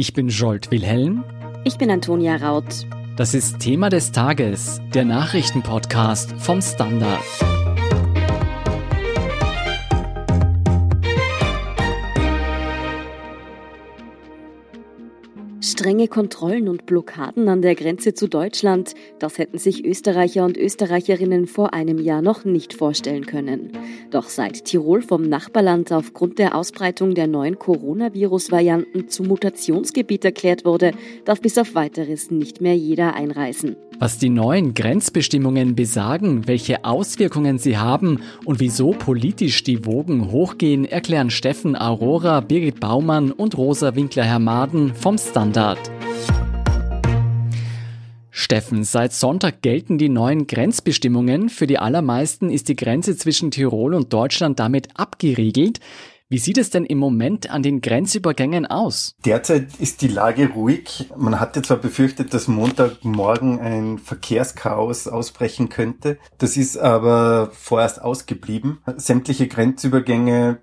Ich bin Jolt Wilhelm. Ich bin Antonia Raut. Das ist Thema des Tages, der Nachrichtenpodcast vom Standard. Strenge Kontrollen und Blockaden an der Grenze zu Deutschland, das hätten sich Österreicher und Österreicherinnen vor einem Jahr noch nicht vorstellen können. Doch seit Tirol vom Nachbarland aufgrund der Ausbreitung der neuen Coronavirus-Varianten zum Mutationsgebiet erklärt wurde, darf bis auf weiteres nicht mehr jeder einreisen. Was die neuen Grenzbestimmungen besagen, welche Auswirkungen sie haben und wieso politisch die Wogen hochgehen, erklären Steffen Aurora, Birgit Baumann und Rosa Winkler-Hermaden vom Standard. Steffen, seit Sonntag gelten die neuen Grenzbestimmungen. Für die allermeisten ist die Grenze zwischen Tirol und Deutschland damit abgeriegelt. Wie sieht es denn im Moment an den Grenzübergängen aus? Derzeit ist die Lage ruhig. Man hatte zwar befürchtet, dass Montagmorgen ein Verkehrschaos ausbrechen könnte. Das ist aber vorerst ausgeblieben. Sämtliche Grenzübergänge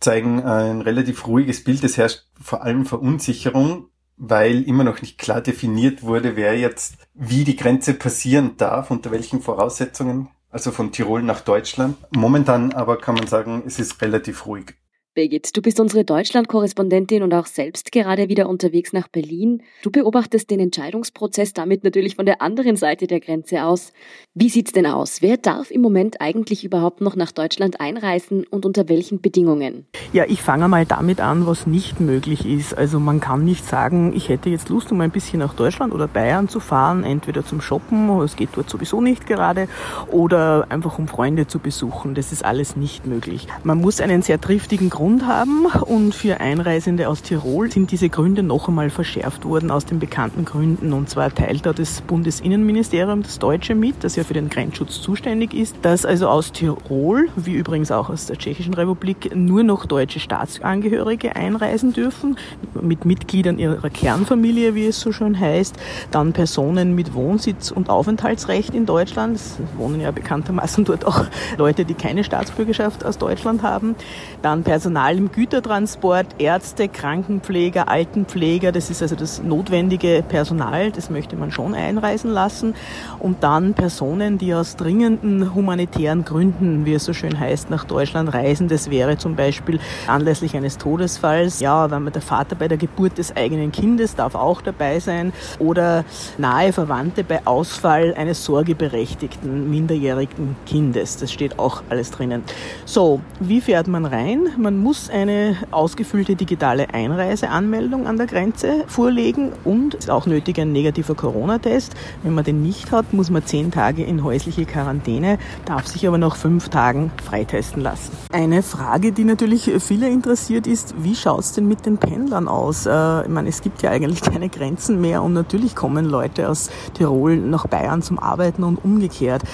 zeigen ein relativ ruhiges Bild. Es herrscht vor allem Verunsicherung, weil immer noch nicht klar definiert wurde, wer jetzt wie die Grenze passieren darf, unter welchen Voraussetzungen. Also von Tirol nach Deutschland. Momentan aber kann man sagen, es ist relativ ruhig. Birgit, du bist unsere Deutschland-Korrespondentin und auch selbst gerade wieder unterwegs nach Berlin. Du beobachtest den Entscheidungsprozess damit natürlich von der anderen Seite der Grenze aus. Wie sieht's denn aus? Wer darf im Moment eigentlich überhaupt noch nach Deutschland einreisen und unter welchen Bedingungen? Ja, ich fange mal damit an, was nicht möglich ist. Also man kann nicht sagen, ich hätte jetzt Lust, um ein bisschen nach Deutschland oder Bayern zu fahren, entweder zum Shoppen, es geht dort sowieso nicht gerade, oder einfach um Freunde zu besuchen. Das ist alles nicht möglich. Man muss einen sehr triftigen Grund Grund haben. Und für Einreisende aus Tirol sind diese Gründe noch einmal verschärft worden aus den bekannten Gründen. Und zwar teilt da das Bundesinnenministerium das Deutsche mit, das ja für den Grenzschutz zuständig ist, dass also aus Tirol, wie übrigens auch aus der Tschechischen Republik, nur noch deutsche Staatsangehörige einreisen dürfen, mit Mitgliedern ihrer Kernfamilie, wie es so schön heißt, dann Personen mit Wohnsitz und Aufenthaltsrecht in Deutschland, es wohnen ja bekanntermaßen dort auch Leute, die keine Staatsbürgerschaft aus Deutschland haben, dann Personen Personal im Gütertransport, Ärzte, Krankenpfleger, Altenpfleger, das ist also das notwendige Personal, das möchte man schon einreisen lassen. Und dann Personen, die aus dringenden humanitären Gründen, wie es so schön heißt, nach Deutschland reisen. Das wäre zum Beispiel anlässlich eines Todesfalls, ja, wenn man der Vater bei der Geburt des eigenen Kindes darf auch dabei sein oder nahe Verwandte bei Ausfall eines sorgeberechtigten minderjährigen Kindes. Das steht auch alles drinnen. So, wie fährt man rein? Man muss eine ausgefüllte digitale Einreiseanmeldung an der Grenze vorlegen und ist auch nötig ein negativer Corona-Test. Wenn man den nicht hat, muss man zehn Tage in häusliche Quarantäne, darf sich aber nach fünf Tagen freitesten lassen. Eine Frage, die natürlich viele interessiert, ist, wie schaut es denn mit den Pendlern aus? Äh, ich meine, es gibt ja eigentlich keine Grenzen mehr und natürlich kommen Leute aus Tirol nach Bayern zum Arbeiten und umgekehrt.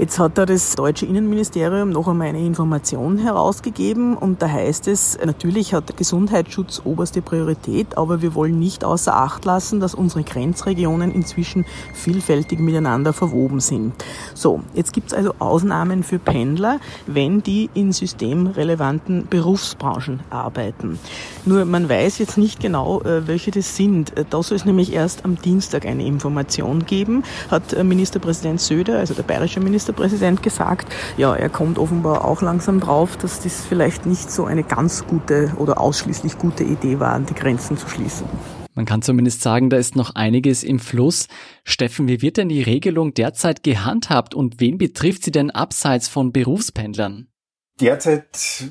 Jetzt hat da das deutsche Innenministerium noch einmal eine Information herausgegeben und da heißt es, natürlich hat Gesundheitsschutz oberste Priorität, aber wir wollen nicht außer Acht lassen, dass unsere Grenzregionen inzwischen vielfältig miteinander verwoben sind. So, jetzt gibt es also Ausnahmen für Pendler, wenn die in systemrelevanten Berufsbranchen arbeiten. Nur man weiß jetzt nicht genau, äh, welche das sind. Da soll es nämlich erst am Dienstag eine Information geben, hat äh, Ministerpräsident Söder, also der bayerische Minister Ministerpräsident gesagt, ja, er kommt offenbar auch langsam drauf, dass das vielleicht nicht so eine ganz gute oder ausschließlich gute Idee war, die Grenzen zu schließen. Man kann zumindest sagen, da ist noch einiges im Fluss. Steffen, wie wird denn die Regelung derzeit gehandhabt und wen betrifft sie denn abseits von Berufspendlern? Derzeit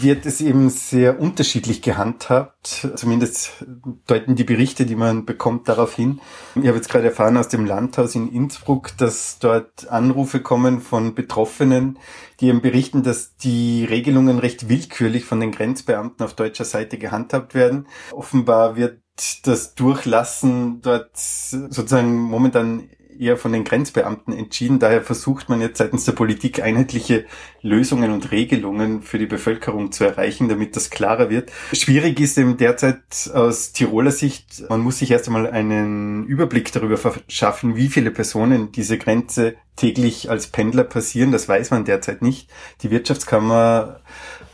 wird es eben sehr unterschiedlich gehandhabt. Zumindest deuten die Berichte, die man bekommt, darauf hin. Ich habe jetzt gerade erfahren aus dem Landhaus in Innsbruck, dass dort Anrufe kommen von Betroffenen, die eben berichten, dass die Regelungen recht willkürlich von den Grenzbeamten auf deutscher Seite gehandhabt werden. Offenbar wird das Durchlassen dort sozusagen momentan eher von den Grenzbeamten entschieden. Daher versucht man jetzt seitens der Politik einheitliche Lösungen und Regelungen für die Bevölkerung zu erreichen, damit das klarer wird. Schwierig ist eben derzeit aus Tiroler Sicht, man muss sich erst einmal einen Überblick darüber verschaffen, wie viele Personen diese Grenze täglich als Pendler passieren. Das weiß man derzeit nicht. Die Wirtschaftskammer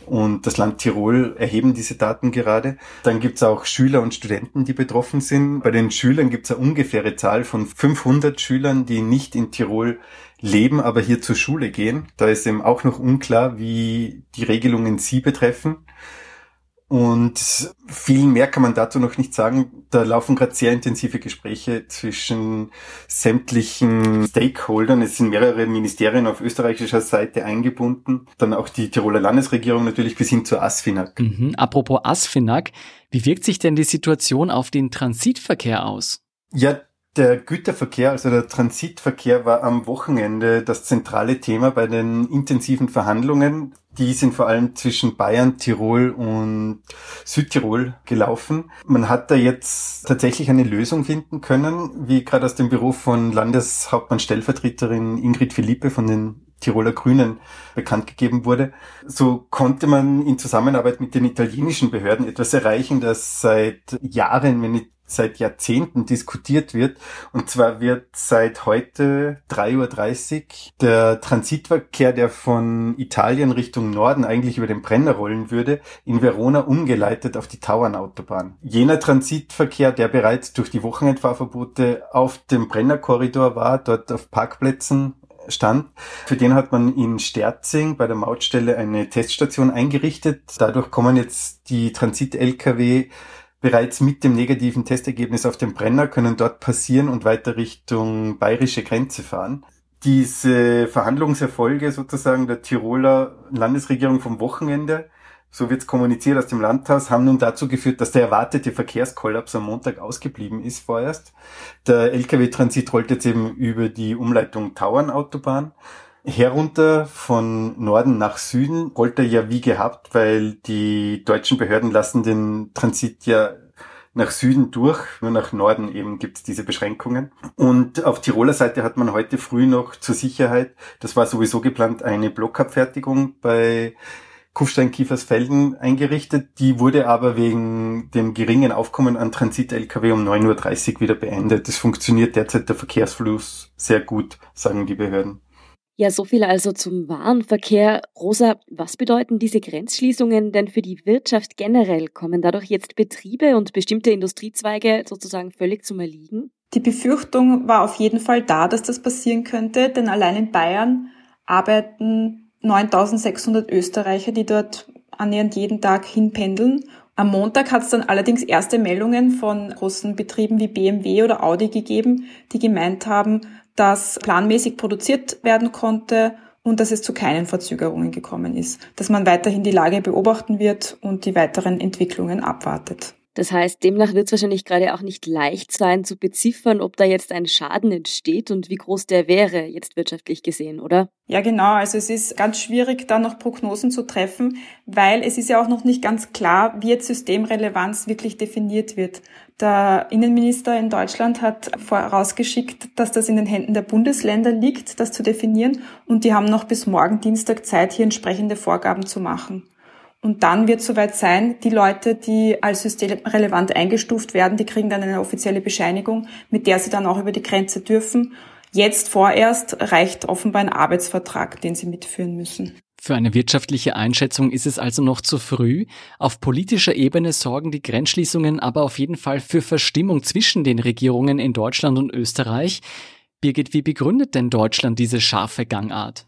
und das Land Tirol erheben diese Daten gerade. Dann gibt es auch Schüler und Studenten, die betroffen sind. Bei den Schülern gibt es eine ungefähre Zahl von 500 Schülern, die nicht in Tirol leben, aber hier zur Schule gehen. Da ist eben auch noch unklar, wie die Regelungen sie betreffen. Und viel mehr kann man dazu noch nicht sagen. Da laufen gerade sehr intensive Gespräche zwischen sämtlichen Stakeholdern. Es sind mehrere Ministerien auf österreichischer Seite eingebunden. Dann auch die Tiroler Landesregierung natürlich bis hin zur ASFINAG. Mhm. Apropos ASFINAG, wie wirkt sich denn die Situation auf den Transitverkehr aus? Ja, der Güterverkehr, also der Transitverkehr, war am Wochenende das zentrale Thema bei den intensiven Verhandlungen. Die sind vor allem zwischen Bayern, Tirol und Südtirol gelaufen. Man hat da jetzt tatsächlich eine Lösung finden können, wie gerade aus dem Büro von Landeshauptmann Stellvertreterin Ingrid Philippe von den Tiroler Grünen bekannt gegeben wurde. So konnte man in Zusammenarbeit mit den italienischen Behörden etwas erreichen, das seit Jahren, wenn nicht seit Jahrzehnten diskutiert wird. Und zwar wird seit heute 3.30 Uhr der Transitverkehr, der von Italien Richtung Norden eigentlich über den Brenner rollen würde, in Verona umgeleitet auf die Tauernautobahn. Jener Transitverkehr, der bereits durch die Wochenendfahrverbote auf dem Brennerkorridor war, dort auf Parkplätzen stand. Für den hat man in Sterzing bei der Mautstelle eine Teststation eingerichtet. Dadurch kommen jetzt die Transit-Lkw bereits mit dem negativen Testergebnis auf dem Brenner, können dort passieren und weiter Richtung bayerische Grenze fahren. Diese Verhandlungserfolge sozusagen der Tiroler Landesregierung vom Wochenende, so wird es kommuniziert aus dem Landhaus, haben nun dazu geführt, dass der erwartete Verkehrskollaps am Montag ausgeblieben ist vorerst. Der Lkw-Transit rollt jetzt eben über die Umleitung Tauernautobahn herunter von Norden nach Süden rollt er ja wie gehabt, weil die deutschen Behörden lassen den Transit ja nach Süden durch, nur nach Norden eben gibt es diese Beschränkungen. Und auf Tiroler Seite hat man heute früh noch zur Sicherheit, das war sowieso geplant, eine Blockabfertigung bei Kufstein-Kiefersfelden eingerichtet. Die wurde aber wegen dem geringen Aufkommen an Transit-Lkw um 9.30 Uhr wieder beendet. Es funktioniert derzeit der Verkehrsfluss sehr gut, sagen die Behörden. Ja, so viel also zum Warenverkehr. Rosa, was bedeuten diese Grenzschließungen denn für die Wirtschaft generell? Kommen dadurch jetzt Betriebe und bestimmte Industriezweige sozusagen völlig zum Erliegen? Die Befürchtung war auf jeden Fall da, dass das passieren könnte, denn allein in Bayern arbeiten 9600 Österreicher, die dort annähernd jeden Tag hinpendeln. Am Montag hat es dann allerdings erste Meldungen von großen Betrieben wie BMW oder Audi gegeben, die gemeint haben, dass planmäßig produziert werden konnte und dass es zu keinen Verzögerungen gekommen ist, dass man weiterhin die Lage beobachten wird und die weiteren Entwicklungen abwartet. Das heißt, demnach wird es wahrscheinlich gerade auch nicht leicht sein zu beziffern, ob da jetzt ein Schaden entsteht und wie groß der wäre, jetzt wirtschaftlich gesehen, oder? Ja, genau. Also es ist ganz schwierig, da noch Prognosen zu treffen, weil es ist ja auch noch nicht ganz klar, wie jetzt Systemrelevanz wirklich definiert wird. Der Innenminister in Deutschland hat vorausgeschickt, dass das in den Händen der Bundesländer liegt, das zu definieren. Und die haben noch bis morgen Dienstag Zeit, hier entsprechende Vorgaben zu machen. Und dann wird soweit sein, die Leute, die als systemrelevant eingestuft werden, die kriegen dann eine offizielle Bescheinigung, mit der sie dann auch über die Grenze dürfen. Jetzt vorerst reicht offenbar ein Arbeitsvertrag, den sie mitführen müssen. Für eine wirtschaftliche Einschätzung ist es also noch zu früh. Auf politischer Ebene sorgen die Grenzschließungen aber auf jeden Fall für Verstimmung zwischen den Regierungen in Deutschland und Österreich. Birgit, wie begründet denn Deutschland diese scharfe Gangart?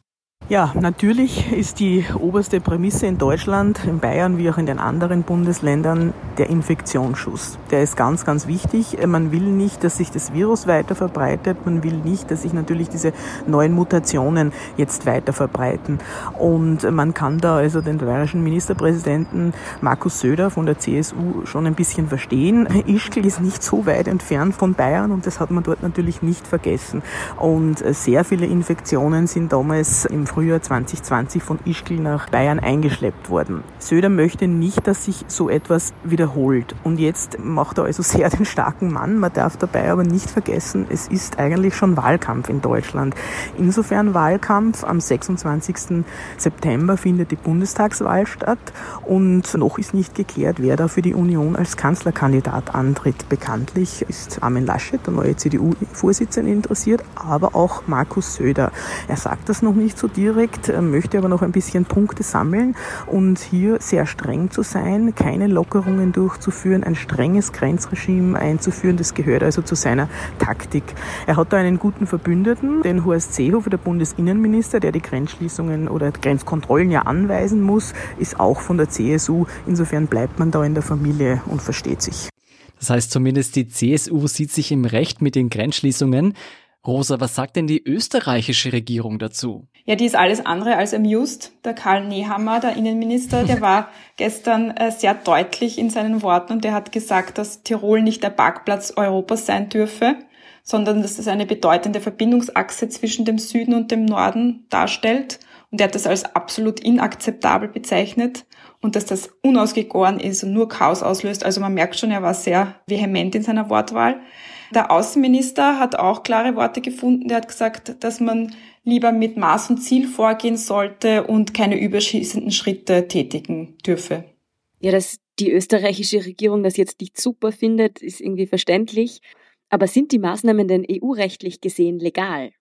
Ja, natürlich ist die oberste Prämisse in Deutschland, in Bayern wie auch in den anderen Bundesländern der Infektionsschutz. Der ist ganz, ganz wichtig. Man will nicht, dass sich das Virus weiter verbreitet. Man will nicht, dass sich natürlich diese neuen Mutationen jetzt weiter verbreiten. Und man kann da also den bayerischen Ministerpräsidenten Markus Söder von der CSU schon ein bisschen verstehen. Ischgl ist nicht so weit entfernt von Bayern und das hat man dort natürlich nicht vergessen. Und sehr viele Infektionen sind damals im Frühjahr 2020 von Ischgl nach Bayern eingeschleppt worden. Söder möchte nicht, dass sich so etwas wiederholt. Und jetzt macht er also sehr den starken Mann. Man darf dabei aber nicht vergessen, es ist eigentlich schon Wahlkampf in Deutschland. Insofern Wahlkampf. Am 26. September findet die Bundestagswahl statt und noch ist nicht geklärt, wer da für die Union als Kanzlerkandidat antritt. Bekanntlich ist Armin Laschet, der neue CDU-Vorsitzende, interessiert, aber auch Markus Söder. Er sagt das noch nicht so direkt schwierig, möchte aber noch ein bisschen Punkte sammeln und hier sehr streng zu sein, keine Lockerungen durchzuführen, ein strenges Grenzregime einzuführen. Das gehört also zu seiner Taktik. Er hat da einen guten Verbündeten, den Horst Seehofer, der Bundesinnenminister, der die Grenzschließungen oder Grenzkontrollen ja anweisen muss, ist auch von der CSU. Insofern bleibt man da in der Familie und versteht sich. Das heißt, zumindest die CSU sieht sich im Recht mit den Grenzschließungen. Rosa, was sagt denn die österreichische Regierung dazu? Ja, die ist alles andere als amused. Der Karl Nehammer, der Innenminister, der war gestern äh, sehr deutlich in seinen Worten und der hat gesagt, dass Tirol nicht der Parkplatz Europas sein dürfe, sondern dass es eine bedeutende Verbindungsachse zwischen dem Süden und dem Norden darstellt. Und er hat das als absolut inakzeptabel bezeichnet und dass das unausgegoren ist und nur Chaos auslöst. Also man merkt schon, er war sehr vehement in seiner Wortwahl. Der Außenminister hat auch klare Worte gefunden. Der hat gesagt, dass man lieber mit Maß und Ziel vorgehen sollte und keine überschießenden Schritte tätigen dürfe. Ja, dass die österreichische Regierung das jetzt nicht super findet, ist irgendwie verständlich. Aber sind die Maßnahmen denn EU-rechtlich gesehen legal?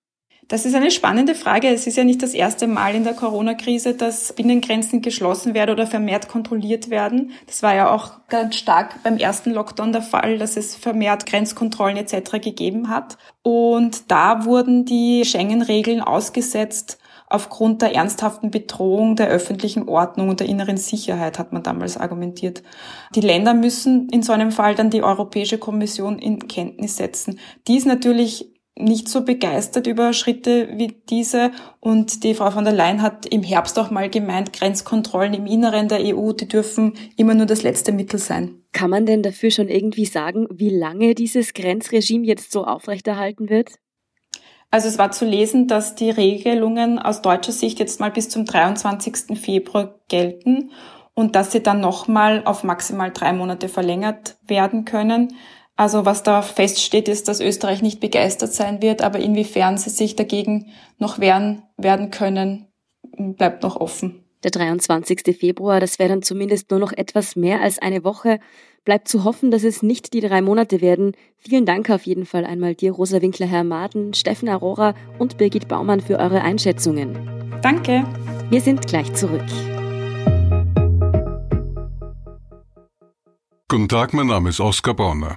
Das ist eine spannende Frage. Es ist ja nicht das erste Mal in der Corona-Krise, dass Binnengrenzen geschlossen werden oder vermehrt kontrolliert werden. Das war ja auch ganz stark beim ersten Lockdown der Fall, dass es vermehrt Grenzkontrollen etc. gegeben hat. Und da wurden die Schengen-Regeln ausgesetzt aufgrund der ernsthaften Bedrohung der öffentlichen Ordnung und der inneren Sicherheit, hat man damals argumentiert. Die Länder müssen in so einem Fall dann die Europäische Kommission in Kenntnis setzen. Die ist natürlich nicht so begeistert über Schritte wie diese. Und die Frau von der Leyen hat im Herbst auch mal gemeint, Grenzkontrollen im Inneren der EU, die dürfen immer nur das letzte Mittel sein. Kann man denn dafür schon irgendwie sagen, wie lange dieses Grenzregime jetzt so aufrechterhalten wird? Also es war zu lesen, dass die Regelungen aus deutscher Sicht jetzt mal bis zum 23. Februar gelten und dass sie dann nochmal auf maximal drei Monate verlängert werden können. Also was da feststeht, ist, dass Österreich nicht begeistert sein wird, aber inwiefern sie sich dagegen noch wehren werden können, bleibt noch offen. Der 23. Februar, das wäre dann zumindest nur noch etwas mehr als eine Woche. Bleibt zu hoffen, dass es nicht die drei Monate werden. Vielen Dank auf jeden Fall einmal dir, Rosa Winkler, Herr Maden, Steffen Aurora und Birgit Baumann für eure Einschätzungen. Danke. Wir sind gleich zurück. Guten Tag, mein Name ist Oskar Bonner.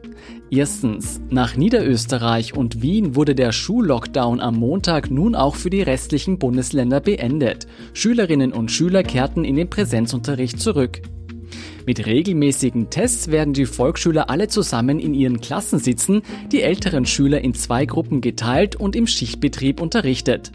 Erstens, nach Niederösterreich und Wien wurde der Schullockdown am Montag nun auch für die restlichen Bundesländer beendet. Schülerinnen und Schüler kehrten in den Präsenzunterricht zurück. Mit regelmäßigen Tests werden die Volksschüler alle zusammen in ihren Klassen sitzen, die älteren Schüler in zwei Gruppen geteilt und im Schichtbetrieb unterrichtet.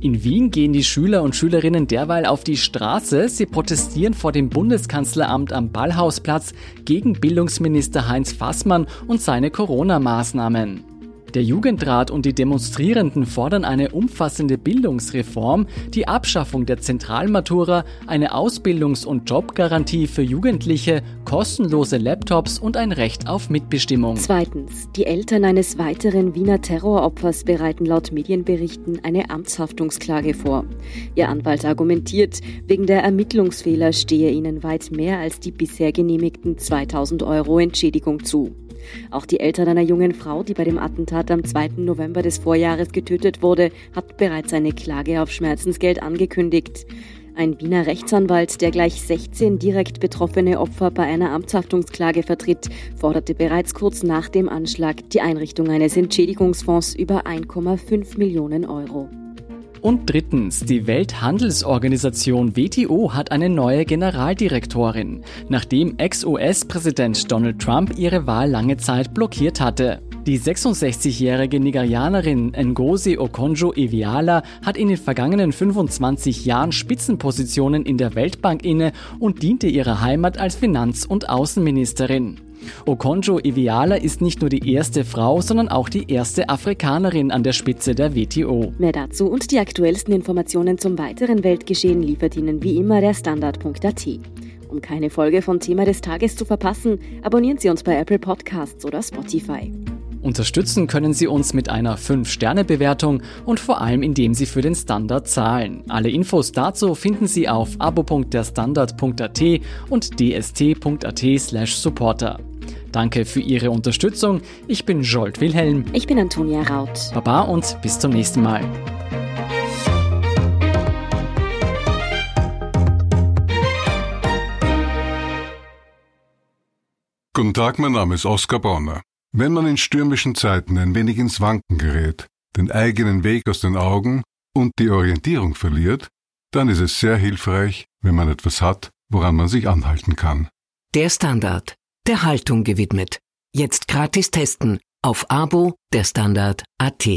In Wien gehen die Schüler und Schülerinnen derweil auf die Straße. Sie protestieren vor dem Bundeskanzleramt am Ballhausplatz gegen Bildungsminister Heinz Fassmann und seine Corona-Maßnahmen. Der Jugendrat und die Demonstrierenden fordern eine umfassende Bildungsreform, die Abschaffung der Zentralmatura, eine Ausbildungs- und Jobgarantie für Jugendliche, kostenlose Laptops und ein Recht auf Mitbestimmung. Zweitens. Die Eltern eines weiteren Wiener Terroropfers bereiten laut Medienberichten eine Amtshaftungsklage vor. Ihr Anwalt argumentiert, wegen der Ermittlungsfehler stehe ihnen weit mehr als die bisher genehmigten 2000 Euro Entschädigung zu. Auch die Eltern einer jungen Frau, die bei dem Attentat am 2. November des Vorjahres getötet wurde, hat bereits eine Klage auf Schmerzensgeld angekündigt. Ein Wiener Rechtsanwalt, der gleich 16 direkt betroffene Opfer bei einer Amtshaftungsklage vertritt, forderte bereits kurz nach dem Anschlag die Einrichtung eines Entschädigungsfonds über 1,5 Millionen Euro. Und drittens, die Welthandelsorganisation WTO hat eine neue Generaldirektorin, nachdem Ex-US-Präsident Donald Trump ihre Wahl lange Zeit blockiert hatte. Die 66-jährige Nigerianerin Ngozi Okonjo-Iweala hat in den vergangenen 25 Jahren Spitzenpositionen in der Weltbank inne und diente ihrer Heimat als Finanz- und Außenministerin. Okonjo Iweala ist nicht nur die erste Frau, sondern auch die erste Afrikanerin an der Spitze der WTO. Mehr dazu und die aktuellsten Informationen zum weiteren Weltgeschehen liefert Ihnen wie immer der Standard.at. Um keine Folge von Thema des Tages zu verpassen, abonnieren Sie uns bei Apple Podcasts oder Spotify. Unterstützen können Sie uns mit einer 5-Sterne-Bewertung und vor allem indem Sie für den Standard zahlen. Alle Infos dazu finden Sie auf abo.derstandard.at und dst.at slash supporter. Danke für Ihre Unterstützung. Ich bin Jolt Wilhelm. Ich bin Antonia Raut. Baba und bis zum nächsten Mal. Guten Tag, mein Name ist Oskar Bonner. Wenn man in stürmischen Zeiten ein wenig ins Wanken gerät, den eigenen Weg aus den Augen und die Orientierung verliert, dann ist es sehr hilfreich, wenn man etwas hat, woran man sich anhalten kann. Der Standard, der Haltung gewidmet. Jetzt gratis testen auf Abo der Standard.at.